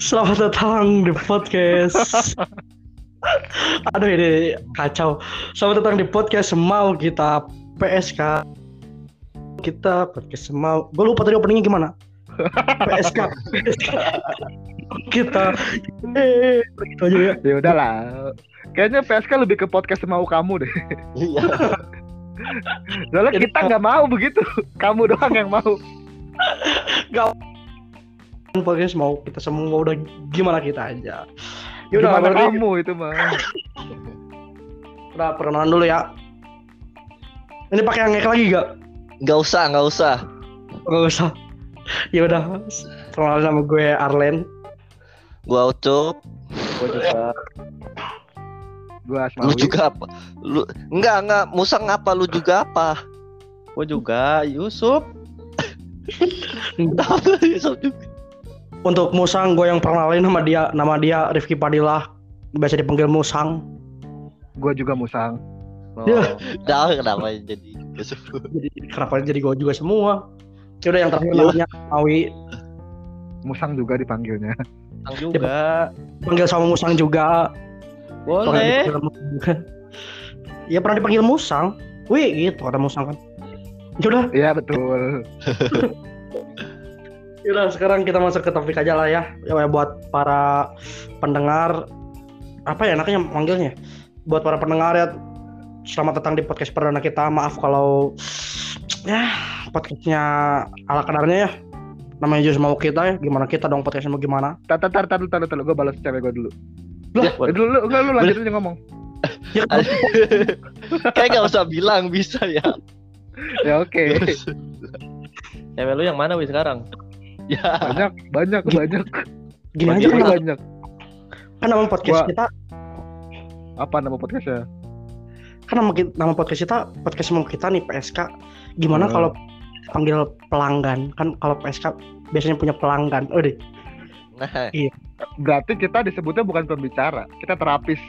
Selamat datang di podcast. Aduh ini kacau. Selamat datang di podcast mau kita PSK. Kita podcast mau. Gue lupa tadi openingnya gimana. PSK. PSK. kita. Eh, begitu aja ya. Ya udahlah. Kayaknya PSK lebih ke podcast mau kamu deh. Iya. Soalnya kita nggak mau begitu. Kamu doang yang mau. Podcast mau kita semua udah gimana kita aja. Ya Gimana udah berarti kamu itu mah. udah perkenalan dulu ya. Ini pakai yang lagi gak? Nggak usah, nggak usah. Gak usah. Ya udah. Perkenalan sama gue Arlen. Gua Ucup. Gua juga. Gua Lu Asmawi. juga apa? Lu enggak, enggak. Musang apa? Lu juga apa? Gue juga Yusuf. Yusuf juga. Untuk Musang gue yang perkenalin nama dia nama dia Rifki Padilla. Biasa dipanggil Musang. Gua juga musang. Oh. Ya. Dah kenapa jadi? Jadi kenapa jadi gue juga semua? Ya udah yang terakhir namanya Awi. Musang juga dipanggilnya. Sang juga. Panggil sama Musang juga. Pernah Boleh. dipanggil Musang juga. Ya pernah dipanggil Musang. Wih gitu kata Musang kan. Ya udah, Iya betul. ya udah sekarang kita masuk ke topik aja lah ya. Ya buat para pendengar apa ya enaknya manggilnya? Buat para pendengar ya selamat datang di podcast perdana kita. Maaf kalau ya podcastnya ala kadarnya ya. Namanya juga mau kita ya. Gimana kita dong podcastnya mau gimana? Tar tar tar tar tar tar. Gua balas cewek gua dulu. Lah, Eh, dulu lu enggak lu lanjut aja ngomong. Ya, Kayak nggak usah bilang bisa ya. Ya oke. Cewek lu yang mana wih sekarang? ya. Banyak banyak banyak. gini aja Banyak kan, banyak. kan nama podcast Gua- kita Apa nama podcastnya? kan nama nama podcast kita podcast mau kita nih PSK gimana Hmm. kalau panggil pelanggan kan kalau PSK biasanya punya pelanggan oh deh Nah, Berarti kita disebutnya bukan pembicara, kita terapis.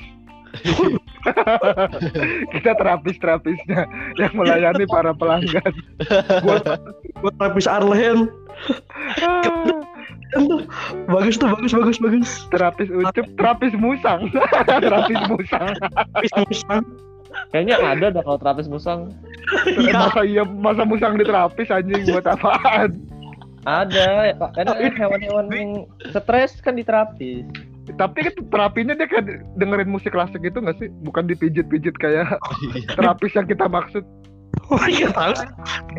kita terapis-terapisnya yang melayani para pelanggan. buat buat terapis Arlen bagus tuh bagus bagus bagus terapis ucup, terapis musang. terapis musang. terapis musang Kayaknya ada dah kalau terapis musang. Masa iya masa musang diterapis anjing buat apaan? Ada. Karena hewan-hewan yang stres kan diterapis. Tapi kan terapinya dia kan dengerin musik klasik gitu gak sih? Bukan dipijit-pijit kayak iya. terapis yang kita maksud. oh iya tahu sih.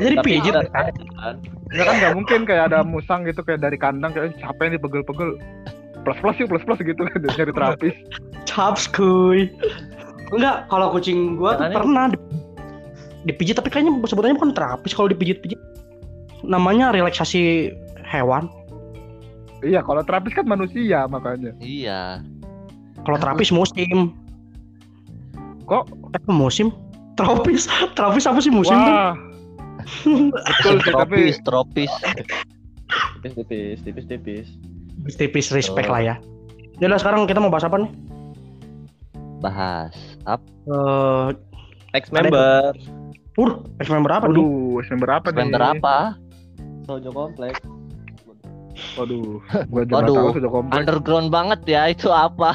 jadi pijit kan. Ya kan nggak mungkin kayak ada musang gitu kayak dari kandang kayak siapa yang dipegel-pegel plus plus yuk plus plus gitu kan dari terapis. caps kuy enggak kalau kucing gua tuh pernah di- dipijit tapi kayaknya sebutannya bukan terapis kalau dipijit-pijit namanya relaksasi hewan Iya kalau terapis kan manusia makanya. Iya. kalau terapis musim Kok? eh musim tropis terapis apa sih musim tuh Wah. Betul sih tapi Tropis, tropis. Tipis-tipis, tipis-tipis. tipis respect lah ya. Ya udah sekarang kita mau bahas apa nih? Bahas. Apa? Eh, Ex member. uh, ex member apa nih? Waduh, member apa nih? Member apa? Sojo kompleks. Waduh, gua juga Waduh. tahu sudah kompleks. Underground banget ya itu apa?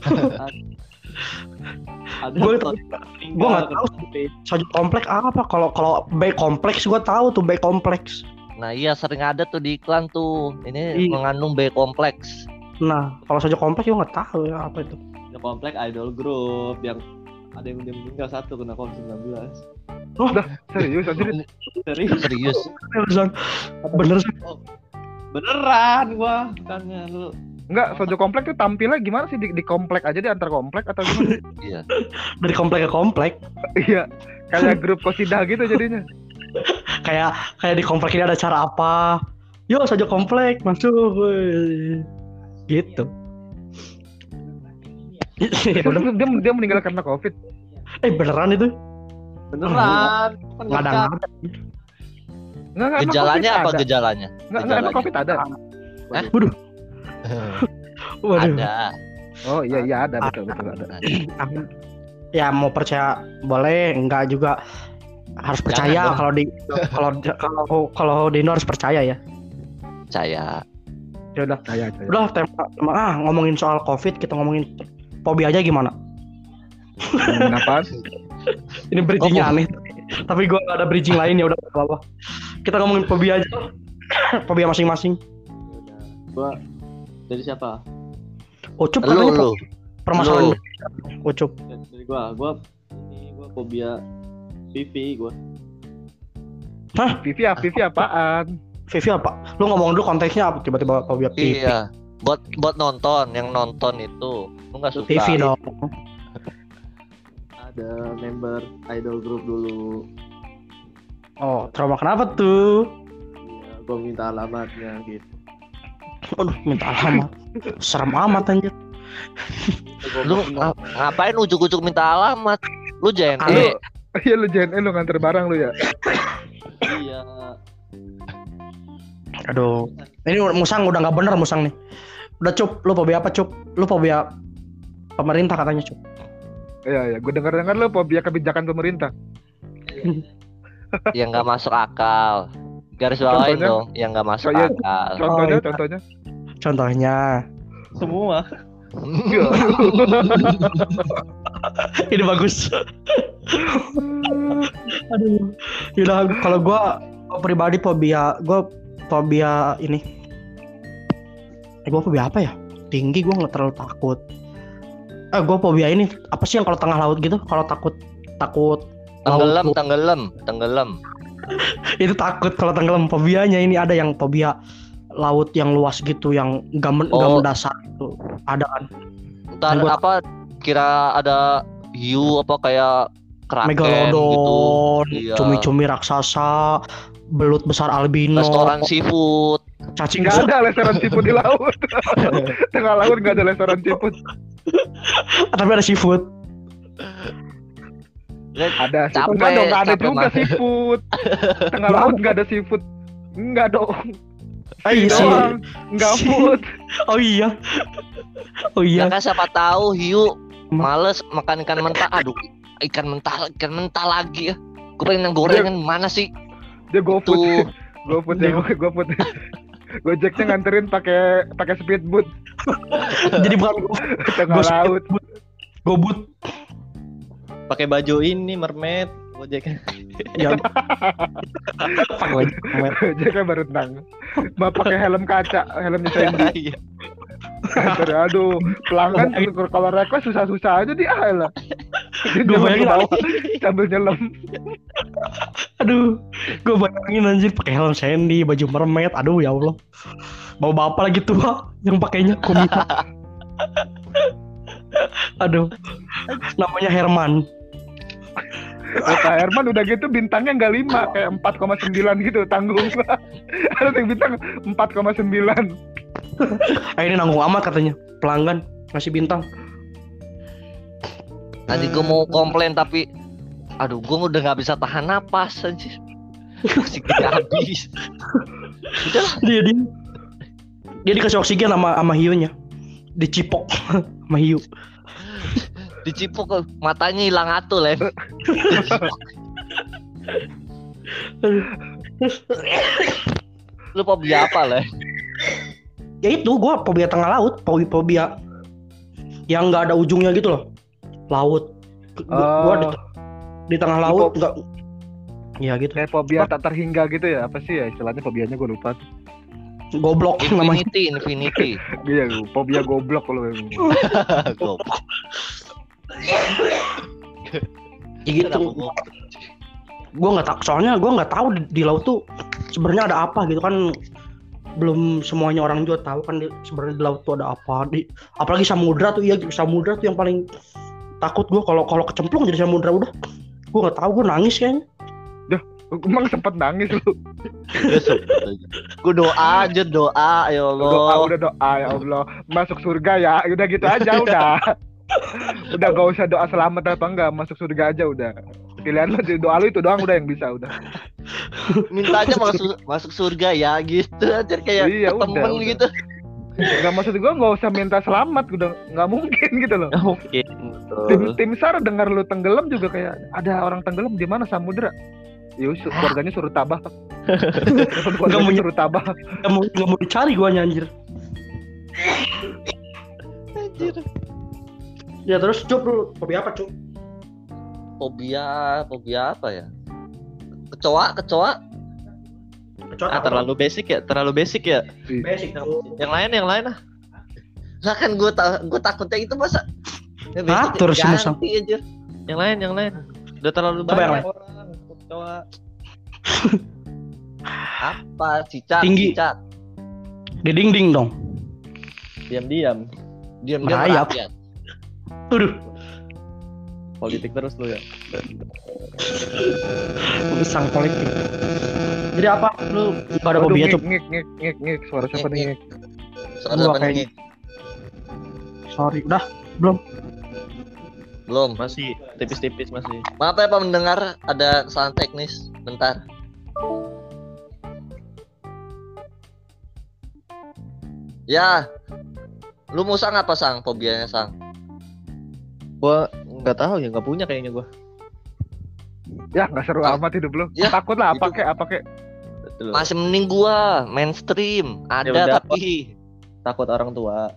Ada Gua Sojo gua nggak tahu. Sojo kompleks apa? Kalau kalau B kompleks gua tahu tuh B kompleks. Nah iya sering ada tuh di iklan tuh. Ini Iya. mengandung B kompleks. Nah, kalau sojo kompleks gua nggak tahu ya apa itu. Sojo kompleks idol group yang ada yang udah meninggal satu kena covid 19 Serius anjir. serius Serius. Bener sih. Beneran gua bukannya lu Enggak, Sojo komplek tuh tampilnya gimana sih di, di komplek aja di antar komplek atau gimana? Iya. dari komplek ke komplek. iya, kayak grup kosidah gitu jadinya. Kayak kayak di komplek ini ada acara apa? Yuk sojo komplek masuk. woi. Gitu. Ya udah. dia, dia meninggal karena covid. eh beneran itu? beneran Nggak ada nggak nggak ada. Enggak, enggak, emang Gejalanya apa ada. gejalanya? Enggak, enggak, emang covid ada. Waduh. Ada. Oh iya iya ada betul betul ada. Amin. ya mau percaya boleh enggak juga harus percaya kalau di kalau kalau kalau harus percaya ya Percaya. Ya udah. Jaya, jaya. Udah tema, tema ah ngomongin soal Covid, kita ngomongin fobia aja gimana? Apaan? Ini bridgingnya Oh, aneh. Tapi gua gak ada bridging lain ya udah apa-apa. Kita ngomongin fobia aja. fobia masing-masing. Gua dari siapa? Ucup Lu katanya lu. permasalahan Lu. Ucup. Dari dari gua. Gua ini gua fobia Vivi gua. Vivi, Vivi apaan? Vivi apa? Lu ngomong dulu konteksnya apa tiba-tiba fobia Vivi. Iya. Buat buat nonton, yang nonton itu lu nggak suka. Vivi dong. Ada member idol group dulu. Oh, trauma kenapa tuh? Iya, gua minta alamatnya gitu. Aduh, minta alamat. Serem amat anjir. Lu nga- ngapain ujuk-ujuk minta alamat? Lu jangan Lu- Iya lu JNE lu nganter barang lu ya. iya. Aduh. Ini musang udah nggak bener musang nih. Udah cup, lu fobia apa cup? Lu fobia pemerintah katanya cup. Iya iya, gue dengar dengar lu fobia kebijakan pemerintah. Yang nggak masuk akal. Garis Contohnya? dong, yang nggak masuk Kayak- akal. Contohnya, iya. contohnya. Contohnya, Semua. ini bagus. Aduh. Yaudah, kalau gua gua pribadi fobia, gua fobia ini. Eh, gua fobia apa ya? Tinggi gua nggak terlalu takut. Eh, gua fobia ini apa sih yang kalau tengah laut gitu? Kalau takut takut Tenggelam, laut- tenggelam, tenggelam. itu takut kalau tenggelam fobianya ini ada yang fobia laut yang luas gitu yang gak, men- Oh. mendasar itu ada kan Ntar Gua- apa kira ada hiu apa kayak kraken gitu. megalodon Iya. cumi-cumi raksasa belut besar albino Restoran seafood. cacing besar ada restoran seafood di laut. Tengah laut nggak ada restoran seafood. tapi ada seafood Ada Capek, seafood. Nggak dong, nggak ada juga banget. seafood. Tengah laut nggak ada seafood. Enggak dong. ah, iya Doang. Nggak Si- food. oh iya oh Ya iya kan siapa tahu hiu Ma- males makan ikan mentah. Aduh, ikan mentah, ikan mentah lagi ya. Gue pengen yang gorengan mana sih? Dia go food. Tuh. Go food ya, go food. Gojeknya nganterin pakai pakai speedboat jadi bukan tengah laut. gobut Pakai baju ini mermaid. Gojek. ya wajib. Gojeknya baru tentang. Mbak pakai helm kaca, helmnya Sandy. Iya. Nganter, Aduh, pelanggan kalau request susah-susah aja dia lah. Dia Gua jalan ke bayangin bawah sambil nyelam. aduh gue bayangin anjir pakai helm Sandy baju mermaid aduh ya Allah bawa bapak lagi tua yang pakainya komika aduh namanya Herman Kata Herman udah gitu bintangnya nggak lima kayak 4,9 gitu tanggung. Ada yang bintang 4,9. ah ini nanggung amat katanya pelanggan ngasih bintang Tadi gue mau komplain tapi aduh gue udah nggak bisa tahan napas anjir. Masih gede habis. Udahlah, dia dia dia dikasih oksigen sama sama hiunya dicipok sama hiu dicipuk ke- matanya hilang atuh, Len. Lu fobia apa, Len? ya itu gue fobia tengah laut fobia yang nggak ada ujungnya gitu loh laut Gua- gua di, Oh. di tengah laut nggak ya gitu Kayak fobia tak terhingga gitu ya. Apa sih ya istilahnya fobianya gue lupa. tuh. goblok namanya Infinity, Infinity. Iya, fobia goblok kalau Goblok. Ya gitu gue nggak tahu soalnya gue nggak tahu di, di laut tuh sebenarnya ada apa gitu kan belum semuanya orang juga tahu kan sebenarnya di laut tuh ada apa di apalagi samudra tuh iya samudra tuh yang paling takut gue kalau kalau kecemplung jadi samudra udah gue nggak tahu gue nangis kayaknya Emang sempet nangis lu. Gue doa aja doa, ya Doa Allah. udah doa ya Allah. Masuk surga ya. Udah gitu aja udah. Udah gak usah doa selamat apa enggak, masuk surga aja udah. Pilihan lu doa lu itu doang udah yang bisa udah. Minta aja masuk masuk surga ya gitu aja kayak Iya, temen udah. gitu. Gak maksud gua nggak usah minta selamat udah nggak mungkin gitu loh. Oke. Tim tim sar dengar lu tenggelam juga kayak ada orang tenggelam di mana samudra. Yus, keluarganya suruh tabah. keluarganya mau- suruh tabah. nggak mau nggak mau dicari gue anjir anjir. Ya terus cup lu fobia apa cup? Fobia, fobia apa ya? Kecoa, kecoa. Kecoa Ah, terlalu basic ya, terlalu basic ya. basic tuh. Yang lain, yang lain ah. Lah kan gue ta gue takutnya itu masa. Ya, ganti Musang. aja. Yang lain, yang lain. Udah terlalu banyak orang kecoa. apa? Cicak, Tinggi. cicak. Di dinding dong. Diam-diam. Diam-diam Merayap. merakyat. Aduh, Politik terus lu ya. pisang politik. Jadi apa? Lu gak ada Waduh, fobia ngik, cup? ngik, ngik, ngik, ngik. Suara siapa nih ngik? Soal Gua apa kayak- nih? Sorry, udah. Belum. Masih tipis-tipis masih. Maaf ya Pak mendengar ada kesalahan teknis. Bentar. Ya. Lu mau sang apa sang? Fobianya sang? Gua nggak tahu ya, nggak punya kayaknya gua. Ya nggak seru Ah. amat hidup lu. Ya, Takut lah apa kek apa kek. Masih mending gua mainstream. Ada udah, tapi Takut orang tua.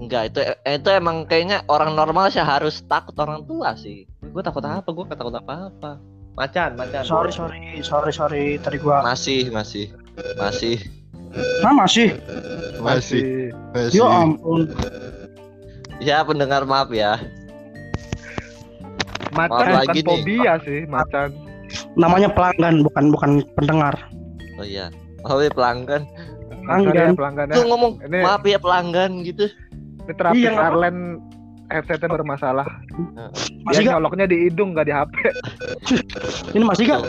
enggak itu itu emang kayaknya orang normal sih harus takut orang tua sih. Gue takut apa? Gue takut apa-apa. Macan, macan. Sorry, sorry, sorry, sorry. Tadi gua. Masih, masih. Masih. Nah, masih. Masih. Ya ampun. Ya pendengar maaf ya. Macan Maaf bukan lagi nih. fobia sih, macan. Namanya pelanggan, bukan bukan pendengar. Oh iya. Oh iya pelanggan. Macan Pelanggan. ya pelanggan ya. Tuh ngomong Ini- maaf ya pelanggan gitu. Ini terapis Iya, Arlen headsetnya bermasalah. Masih Dia gak? nyoloknya di hidung nggak di HP. Ini masih gak?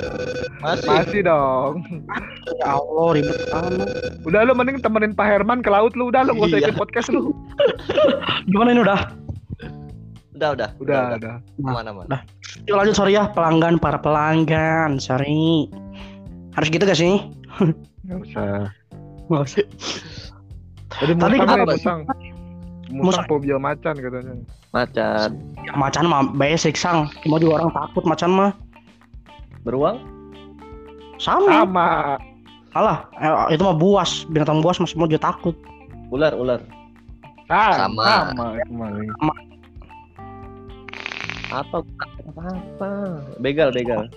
Masih. Masih dong. Ya Allah, ribet amat. Udah lu mending temenin Pak Herman ke laut lu. Udah lu gak usah Iya. ikut podcast lu. Gimana ini udah? Udah, udah. Udah, udah. Ke mana mana? Yuk lanjut sorry ya pelanggan para pelanggan, sorry. Harus gitu gak sih? Nggak usah. Nggak usah. Tadi Tadi musang kenapa Musang fobia macan katanya. Macan. Ya, macan mah basic sang. Cuma juga orang takut macan mah. Beruang? Sama. Sama. Alah, eh, itu mah buas. Binatang buas mah semua juga takut. Ular, ular. Sama. Sama. Sama. Apa? Apa? Begal, begal.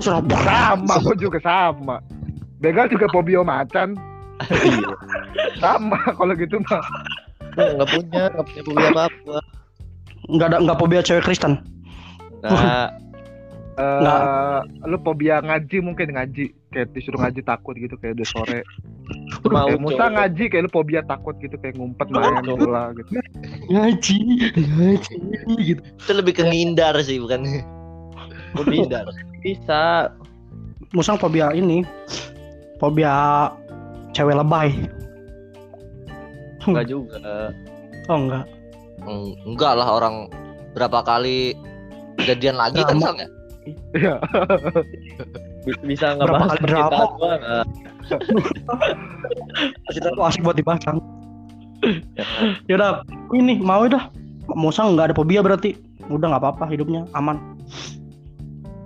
Sudah Sama. Gua juga sama. Begal juga fobia macan. Iya. Sama kalau gitu mah. Nggak punya, nggak punya fobia apa-apa. nggak ada nggak fobia cewek Kristen. Nggak. Eh, Nggak. lu fobia ngaji mungkin ngaji kayak disuruh ngaji takut gitu kayak udah sore Mau kayak Musa cowok. ngaji kayak lu fobia takut gitu kayak ngumpet main bola gitu Ngaji, ngaji gitu. Itu lebih ke ngindar sih, bukan Tidak. Bisa. Musang fobia ini. Fobia cewek lebay. Enggak juga. Oh enggak. Eng- enggak lah orang berapa kali kejadian lagi kan sang ya? Iya. Bi- Bisa nggak Berapa bahas kali drama? gua nggak? Kita tuh asik buat dibahas. Yaudah, ini mau dah. Musang nggak ada fobia berarti. Udah nggak apa-apa hidupnya aman.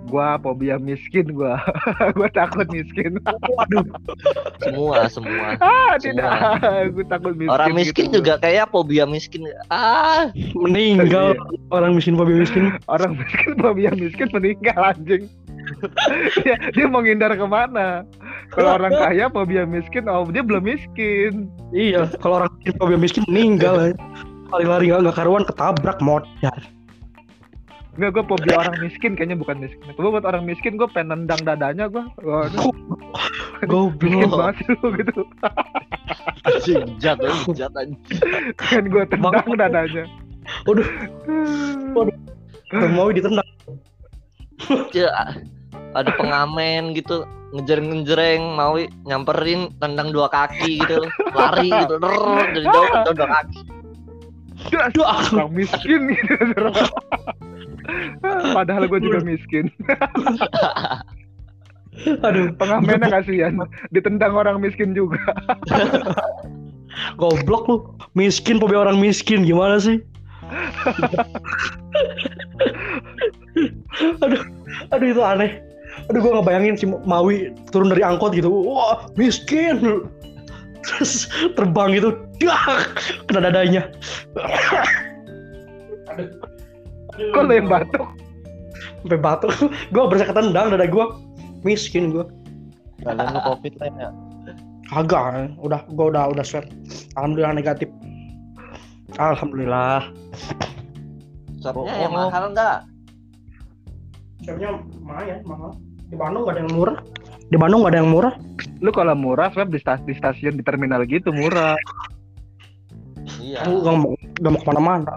Gua fobia miskin gua gua takut miskin Waduh, Semua, semua. ah tidak gua takut miskin Orang miskin gitu. juga kayak fobia miskin. Ah, meninggal orang miskin fobia miskin. orang miskin fobia miskin meninggal anjing dia, dia mau ngindar ke mana kalau orang kaya fobia miskin oh dia belum miskin Iya, kalau orang miskin fobia miskin meninggal. Lari-lari nggak nggak karuan ketabrak motor. Enggak, gue fobia orang miskin kayaknya bukan miskin. Gue buat orang miskin gue pengen nendang dadanya gue. Aduh, miskin Goblok. banget lu gitu. anjing jat, jat anjing. Kan gue tendang dadanya. Waduh. Waduh. Mau ditendang. Ya, ada pengamen gitu ngejereng-ngejereng mau nyamperin tendang dua kaki gitu lari gitu Drrrr, dari jauh tendang dua kaki Aduh, Orang miskin gitu. Padahal gue juga miskin. aduh, Pengamennya kasihan. Ditendang orang miskin juga. goblok lu. Miskin fobia orang miskin gimana sih? aduh, aduh itu aneh. Aduh gua nggak bayangin si Maui turun dari angkot gitu. Wah, miskin. Terus terbang gitu kena dadanya. Kok lo yang batuk? Sampai batuk. Gua berasa ketendang dada gua. Miskin gua. Kalian lu covid lah ya. Kagak, udah gua udah udah swab. Alhamdulillah negatif. Alhamdulillah. Swabnya Oh, yang oh. mahal enggak? Swabnya lumayan mahal. Di Bandung gak ada yang murah. Di Bandung gak ada yang murah. Lu kalau murah swab di, stas- di stasiun di terminal gitu murah. Iya. Aku gak mau gak mau ke mana-mana.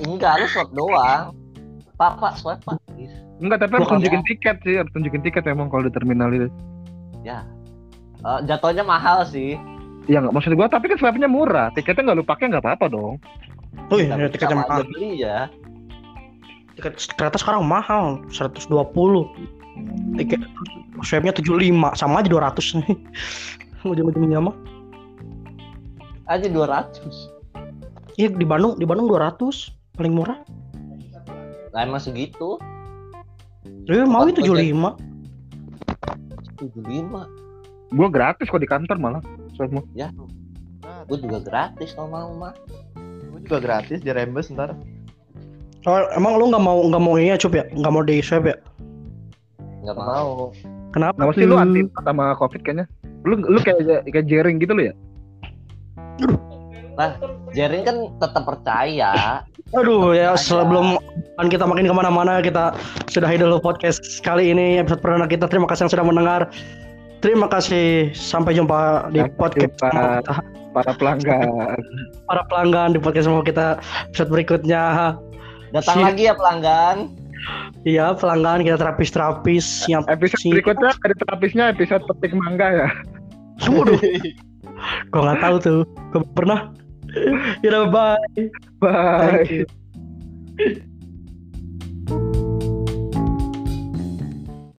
Enggak, lu swab doang. Pak, swab, pak. Enggak, tapi harus Bukan. tunjukin tiket sih, harus tunjukin tiket emang kalau di terminal itu. Eh, jatuhnya mahal sih. Ya nggak maksud gua, tapi kan swabnya murah. Tiketnya nggak lu pakai nggak apa-apa dong. Oh iya, Tapi tiketnya mahal. beli ya. Tiket kereta sekarang mahal, 120. Tiket swabnya 75, sama aja 200 nih. Ujung-ujungnya mah. Aja 200. Iya di Bandung, di Bandung 200 paling murah. Lah emang segitu. Eh, mau Tempat 75. 75. Gua gratis kok di kantor malah. Swabmu. Gue juga gratis kalau mau mah. Gue juga gratis di reimburse ntar. Oh, emang lu nggak mau nggak mau ini ya, Cup ya? Nggak mau di swab ya? Enggak Gak mau. Kenapa? Kenapa sih lu anti sama covid kayaknya? Lu lu kayak kayak jering gitu lu ya? Jering kan tetap percaya. Aduh ya sebelum kan kita makin ke mana-mana kita sudahi dulu podcast kali ini episode perdana kita. Terima kasih yang sudah mendengar. Terima kasih. Sampai jumpa di Sampai podcast jumpa. Para pelanggan. para pelanggan di podcast sama kita. Episode berikutnya. Datang Si- lagi ya pelanggan. iya pelanggan kita terapis-terapis. Yang Episode si- berikutnya dari terapisnya episode petik mangga ya. Waduh, gua nggak tahu tuh. Gua pernah you know, bye. Bye.